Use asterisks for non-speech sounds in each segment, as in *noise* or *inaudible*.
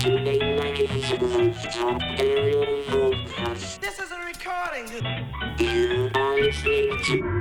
This is a recording. You are listening to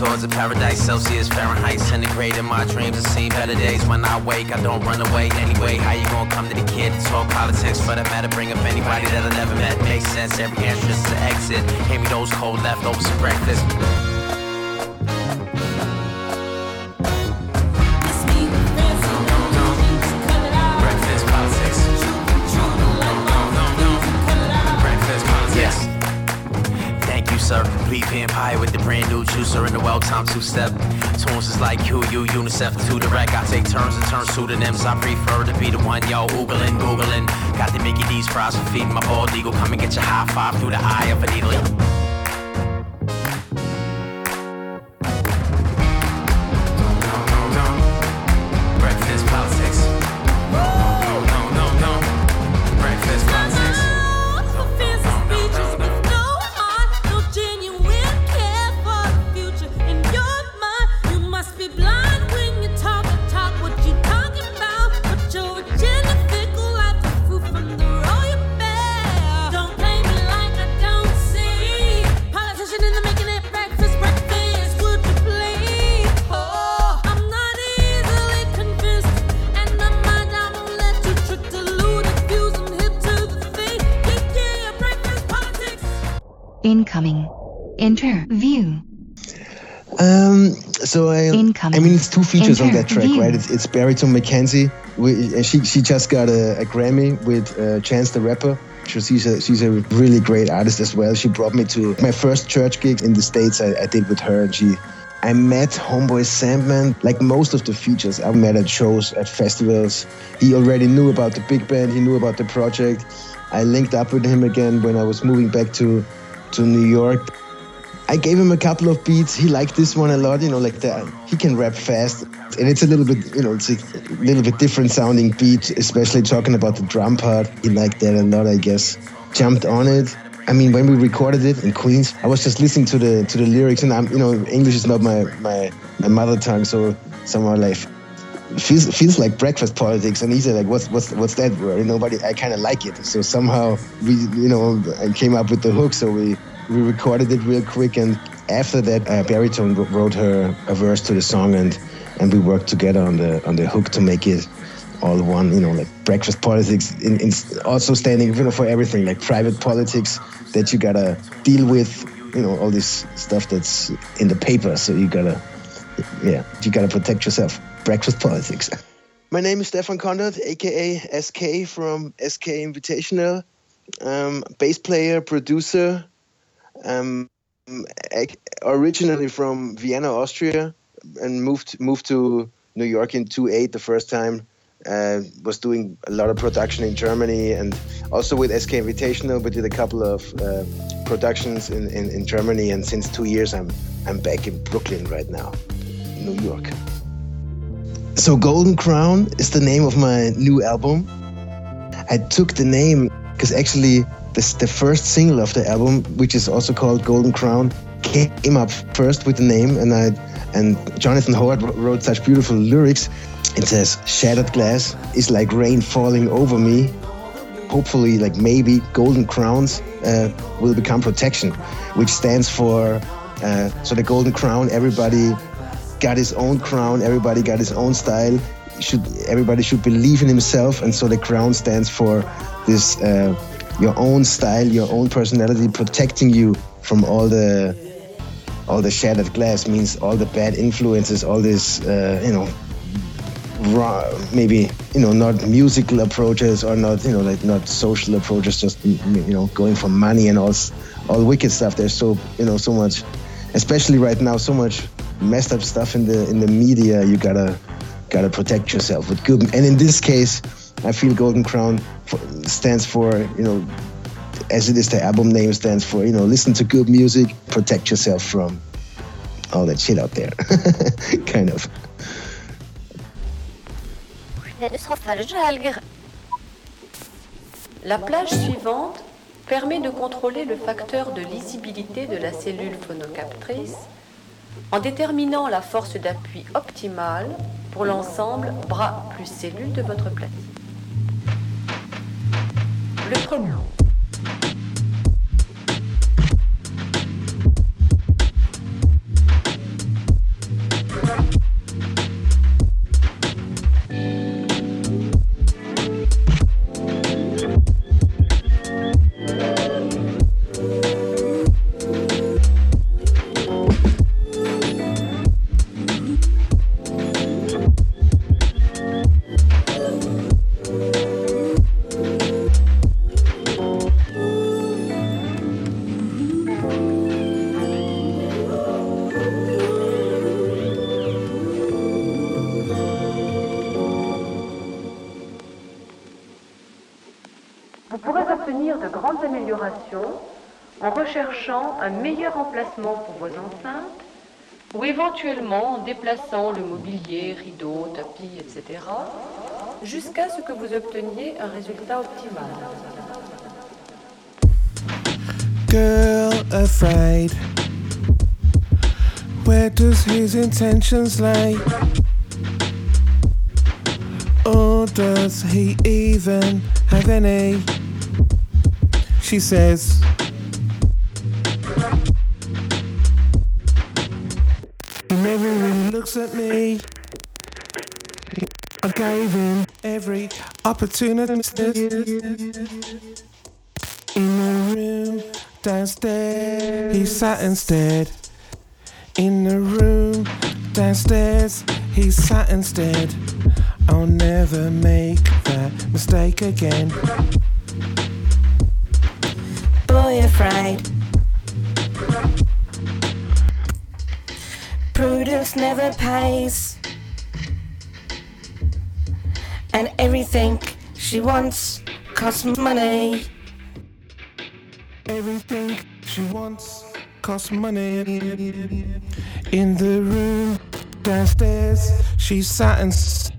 towards a paradise. Celsius, Fahrenheit, centigrade. In my dreams, I see better days when I wake. I don't run away anyway. How you gonna come to the kid to talk politics? For that matter, bring up anybody that I never met. Makes sense. Every is to exit. Hand me those cold leftovers for breakfast. Brand new juicer in the well time two step. Tunes is like you, you, UNICEF to direct. I take turns and turn pseudonyms. I prefer to be the one, yo, Googling, Googling. Got the Mickey D's fries for feeding my bald eagle. Come and get your high five through the eye of a needle. So I. I mean, it's two features on that track, right? It's, it's Baritone McKenzie. We, she she just got a, a Grammy with uh, Chance the Rapper. She's a she's a really great artist as well. She brought me to my first church gig in the states. I, I did with her, and she I met Homeboy Sandman, like most of the features I met at shows, at festivals. He already knew about the big band, he knew about the project. I linked up with him again when I was moving back to to New York. I gave him a couple of beats. He liked this one a lot, you know, like that. He can rap fast. And it's a little bit, you know, it's a little bit different sounding beat, especially talking about the drum part. He liked that a lot, I guess. Jumped on it. I mean, when we recorded it in Queens, I was just listening to the to the lyrics, and I'm, you know, English is not my my, my mother tongue, so somehow like feels feels like breakfast politics and he said like what's what's what's that word you know but i kind of like it so somehow we you know i came up with the hook so we we recorded it real quick and after that uh, baritone wrote her a verse to the song and and we worked together on the on the hook to make it all one you know like breakfast politics in, in also standing you know for everything like private politics that you gotta deal with you know all this stuff that's in the paper. So you gotta yeah you gotta protect yourself. Breakfast politics. *laughs* My name is stefan Conrad, aka sk from sk invitational. Um, bass player producer um, originally from vienna austria and moved moved to new york in 28 the first time uh, was doing a lot of production in Germany and also with SK Invitational. We did a couple of uh, productions in, in, in, Germany, and since two years, I'm I'm back in Brooklyn right now, New York. So Golden Crown is the name of my new album. I took the name because actually this, the first single of the album, which is also called Golden Crown, came up first with the name, and I and Jonathan Howard wrote such beautiful lyrics it says, Shattered glass is like rain falling over me. Hopefully, like maybe golden crowns uh, will become protection, which stands for uh, so the golden crown. Everybody got his own crown. Everybody got his own style. Should everybody should believe in himself, and so the crown stands for this uh, your own style, your own personality, protecting you from all the all the shattered glass. Means all the bad influences, all this uh, you know maybe you know not musical approaches or not you know like not social approaches just you know going for money and all all wicked stuff there's so you know so much especially right now so much messed up stuff in the in the media you gotta gotta protect yourself with good and in this case i feel golden crown stands for you know as it is the album name stands for you know listen to good music protect yourself from all that shit out there. *laughs* Kind of. La plage suivante permet de contrôler le facteur de lisibilité de la cellule phonocaptrice en déterminant la force d'appui optimale pour l'ensemble bras plus cellule de votre platine. Abre con... un meilleur emplacement pour vos enceintes ou éventuellement en déplaçant le mobilier, rideaux, tapis, etc. jusqu'à ce que vous obteniez un résultat optimal. Girl afraid. Where does his intentions lay? Or does he even have any? She says, looks at me. I gave him every opportunity. In the room downstairs, he sat instead. In the room downstairs, he sat instead. I'll never make that mistake again boy afraid. Prudence never pays. And everything she wants costs money. Everything she wants costs money. In the room downstairs, she sat instead.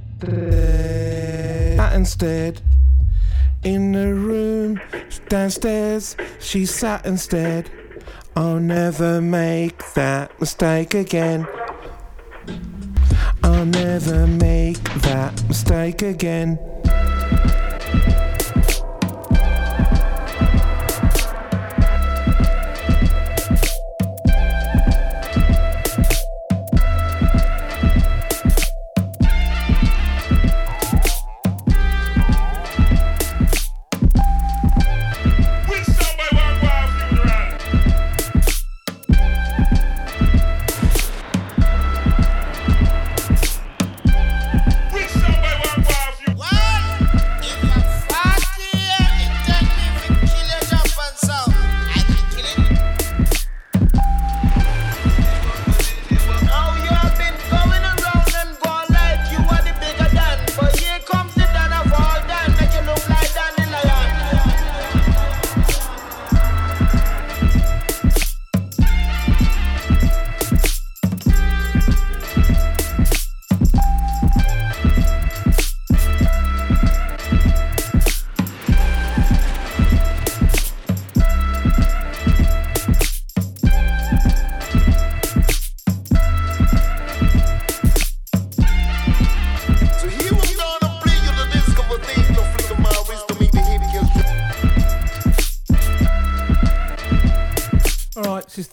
Sat instead. In the room downstairs, she sat instead. I'll never make that mistake again. I'll never make that mistake again.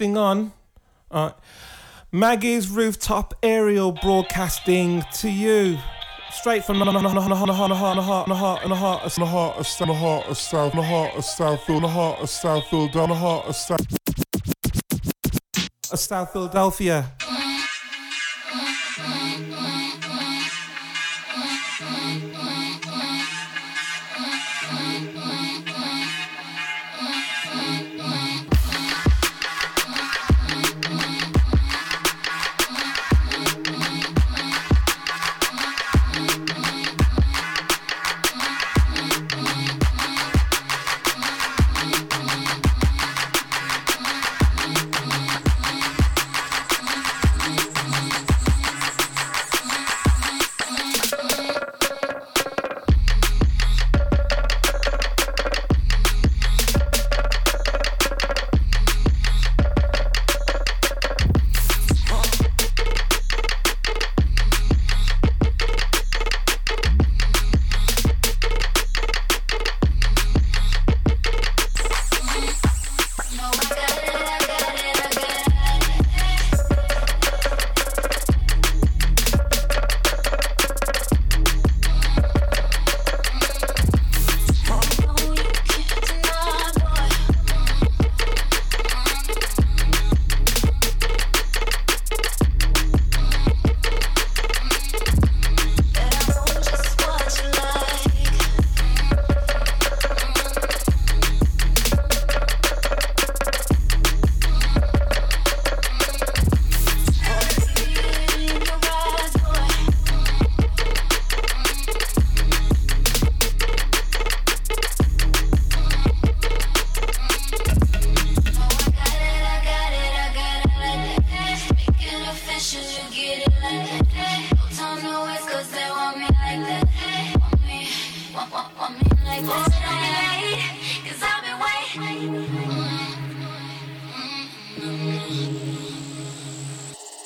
On. All right. Maggy's rooftop aerial broadcasting to you. Straight from the heart, of South Philadelphia.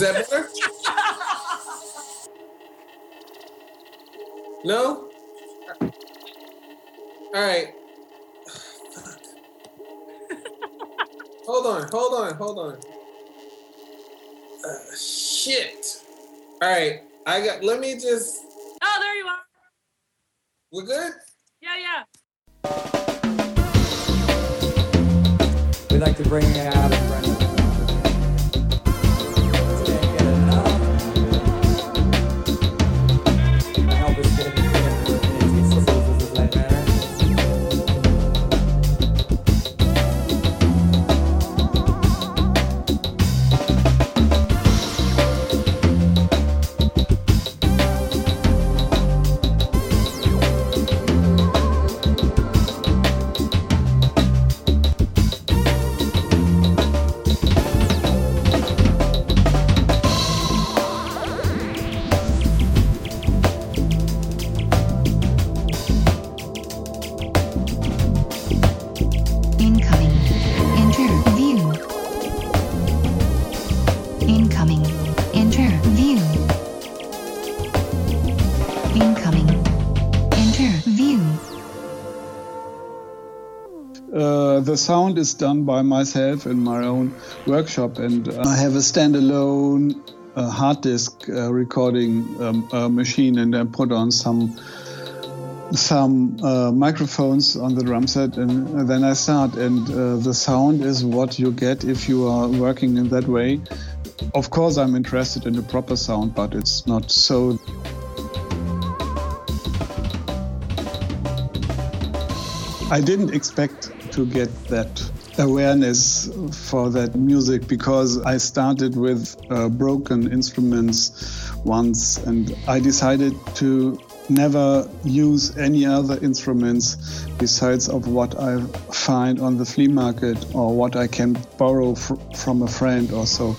That better? no? All right. hold on, hold on, hold on. Uh, shit. All right, I got. Let me just. Oh, there you are. We're good. Yeah, yeah. We like to bring out a friend. The sound is done by myself in my own workshop, and uh, I have a standalone uh, hard disk uh, recording um, machine, and I put on some some uh, microphones on the drum set, and then I start. And uh, the sound is what you get if you are working in that way. Of course, I'm interested in the proper sound, but it's not so. I didn't expect to get that awareness for that music because I started with uh, broken instruments once and I decided to never use any other instruments besides of what I find on the flea market or what I can borrow fr from a friend or so.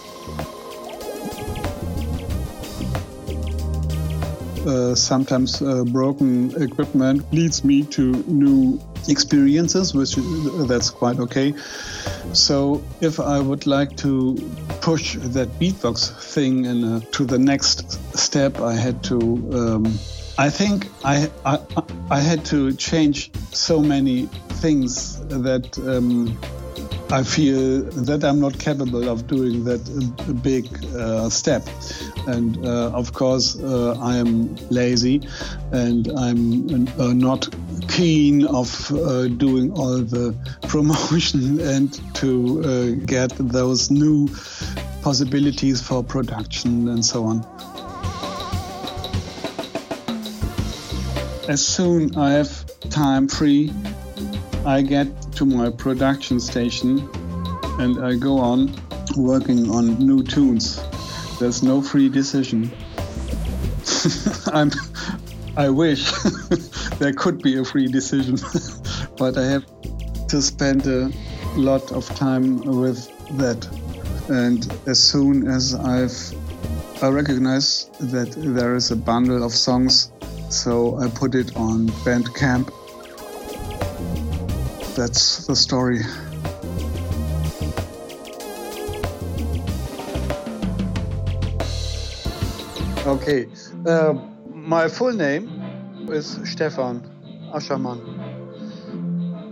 Uh, sometimes uh, broken equipment leads me to new experiences, which that's quite okay. So if I would like to push that Beat Vox thing in a, to the next step, I had to. Um, I think I, I I had to change so many things that. Um, I feel that I'm not capable of doing that big uh, step. And uh, of course, uh, I am lazy and I'm uh, not keen of uh, doing all the *laughs* promotion and to uh, get those new possibilities for production and so on. As soon I have time free, I get to my production station and I go on working on new tunes. There's no free decision. *laughs* I'm, I wish *laughs* there could be a free decision, *laughs* but I have to spend a lot of time with that. And as soon as I've I recognize that there is a bundle of songs, so I put it on Bandcamp that's the story. Okay, uh, my full name is Stefan Aschermann.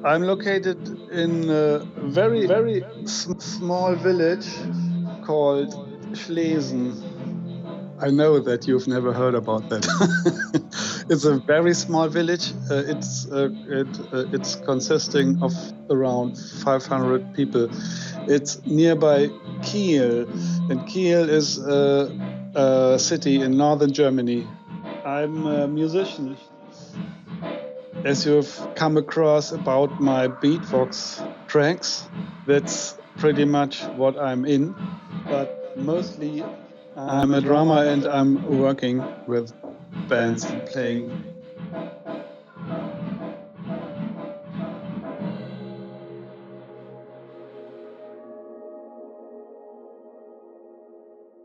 I'm located in a very, very small village called Schlesen. I know that you've never heard about that. *laughs* it's a very small village. Uh, it's uh, it, uh, it's consisting of around 500 people. It's nearby Kiel, and Kiel is a, a city in northern Germany. I'm a musician. As you've come across about my Beat Vox tracks, that's pretty much what I'm in. But mostly I'm a drummer and I'm working with bands and playing.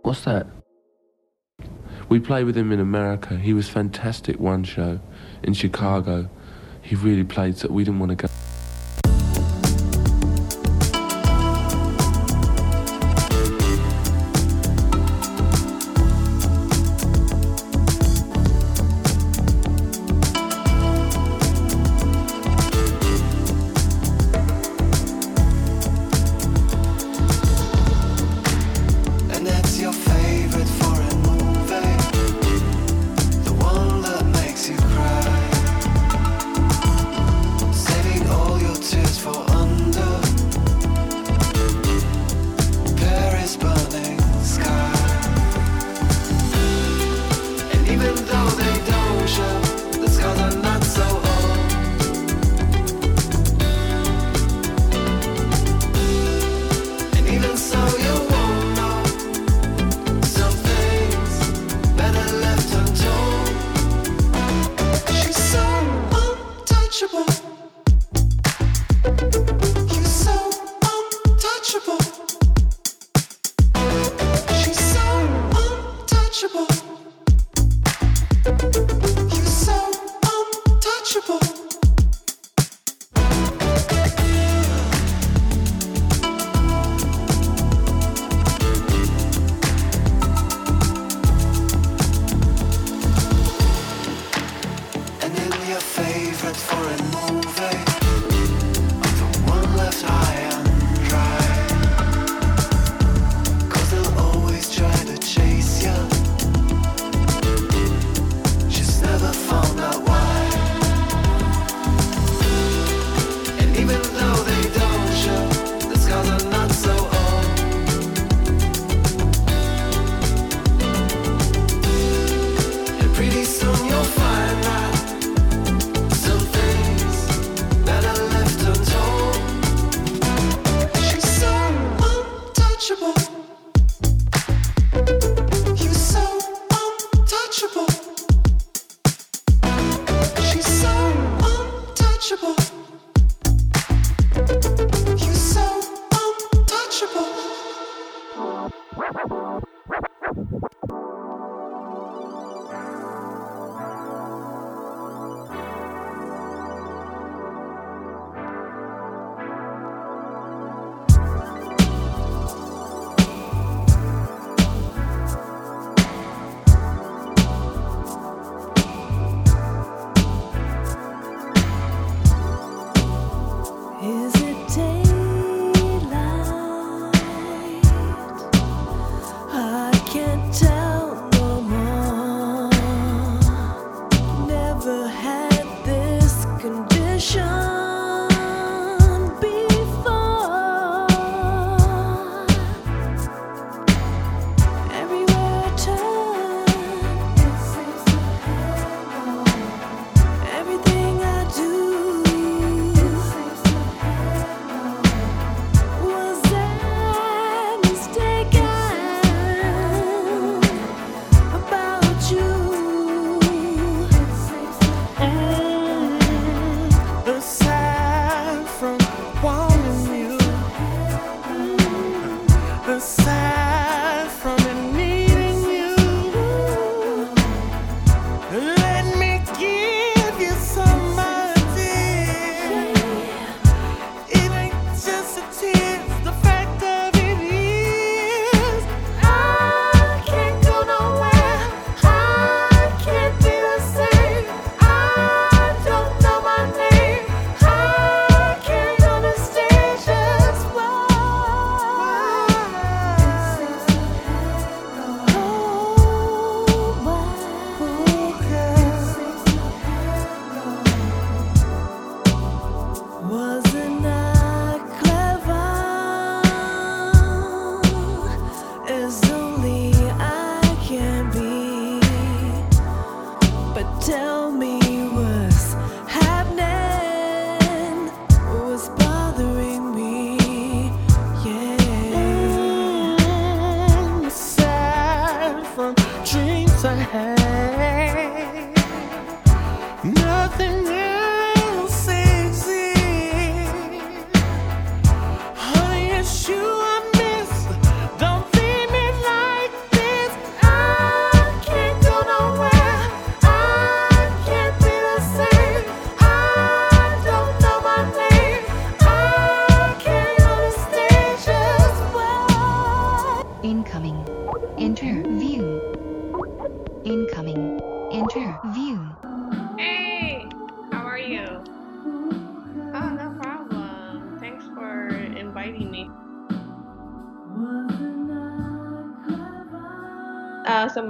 What's that? We played with him in America. He was fantastic one show in Chicago. He really played so we didn't want to go.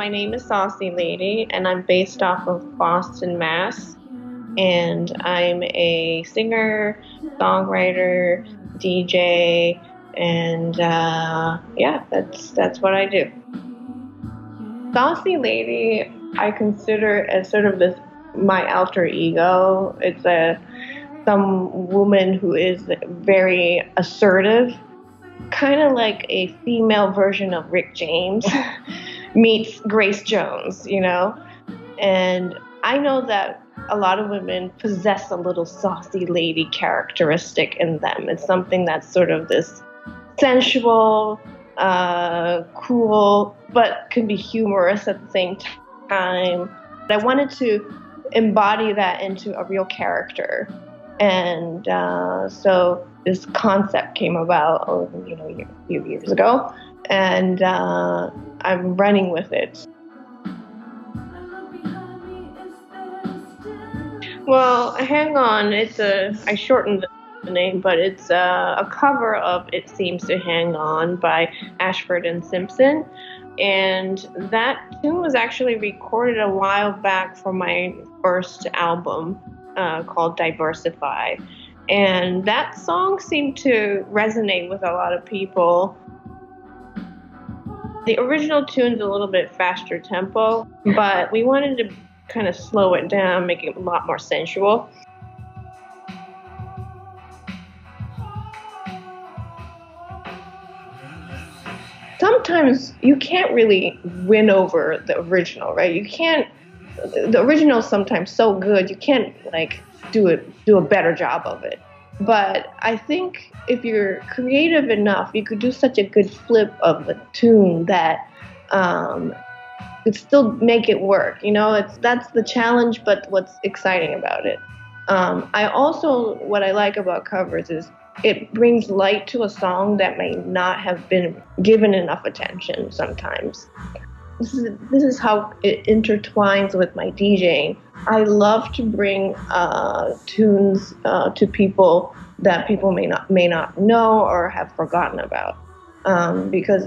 My name is Saucy Lady, and I'm based off of Boston, Mass. And I'm a singer, songwriter, DJ, and uh, yeah, that's that's what I do. Saucy Lady, I consider as sort of this my alter ego. It's a some woman who is very assertive, kind of like a female version of Rick James *laughs* meets Grace Jones, you know. And I know that a lot of women possess a little saucy lady characteristic in them. It's something that's sort of this sensual, uh, cool, but can be humorous at the same time. I wanted to embody that into a real character. And uh, so this concept came about, you know, a few years ago, and uh, I'm running with it. Well, hang on. It's a I shortened the name, but it's a, a cover of "It Seems to Hang On" by Ashford and Simpson, and that tune was actually recorded a while back for my first album uh, called Diversify, and that song seemed to resonate with a lot of people. The original tune's a little bit faster tempo, but we wanted to kind of slow it down, make it a lot more sensual. Sometimes you can't really win over the original, right? You can't. The original sometimes so good you can't like do it do a better job of it. But I think if you're creative enough, you could do such a good flip of the tune that um, could still make it work. You know, it's that's the challenge, but what's exciting about it. Um, I also what I like about covers is it brings light to a song that may not have been given enough attention sometimes. This is, this is how it intertwines with my DJing. I love to bring uh, tunes uh, to people that people may not may not know or have forgotten about, um, because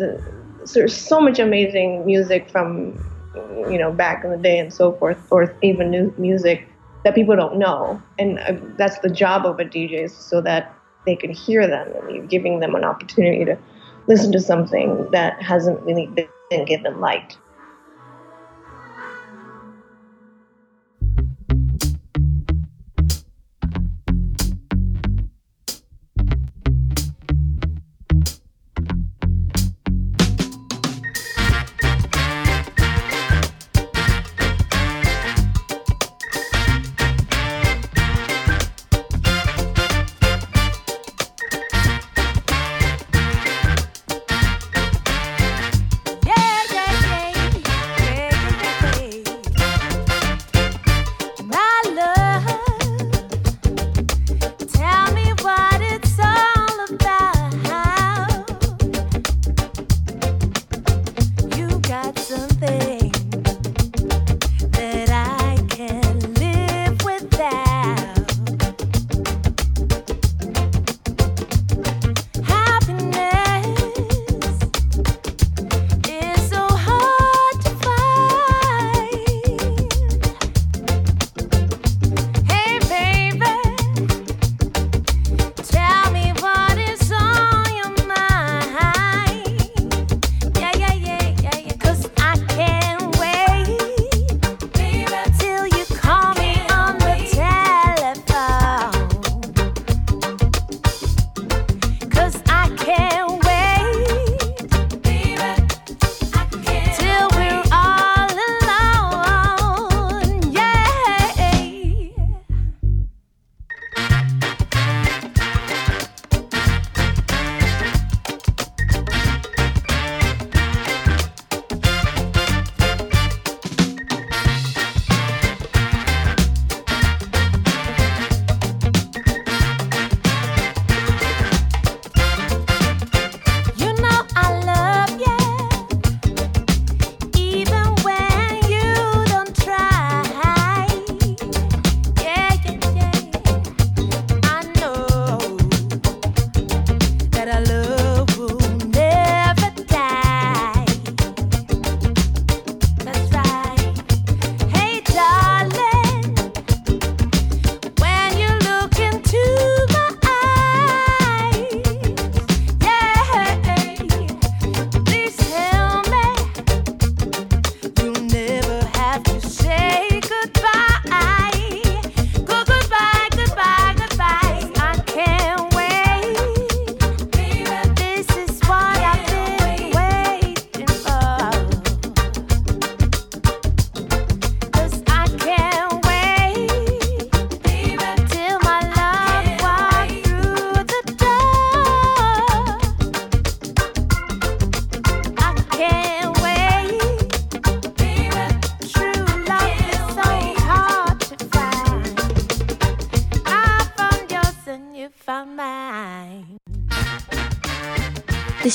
there's so much amazing music from you know back in the day and so forth, or even new music that people don't know, and uh, that's the job of a DJ, so that they can hear them, and you're giving them an opportunity to listen to something that hasn't really been given light.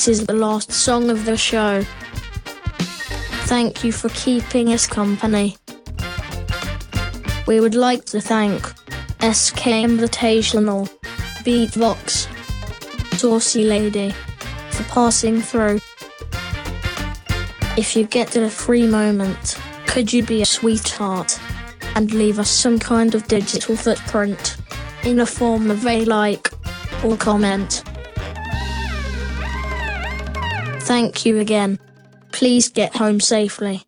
This is the last song of the show. Thank you for keeping us company. We would like to thank SK Invitational, Beat Vox, Saucy Lady, for passing through. If you get a free moment, could you be a sweetheart and leave us some kind of digital footprint in the form of a like or comment? Thank you again. Please get home safely.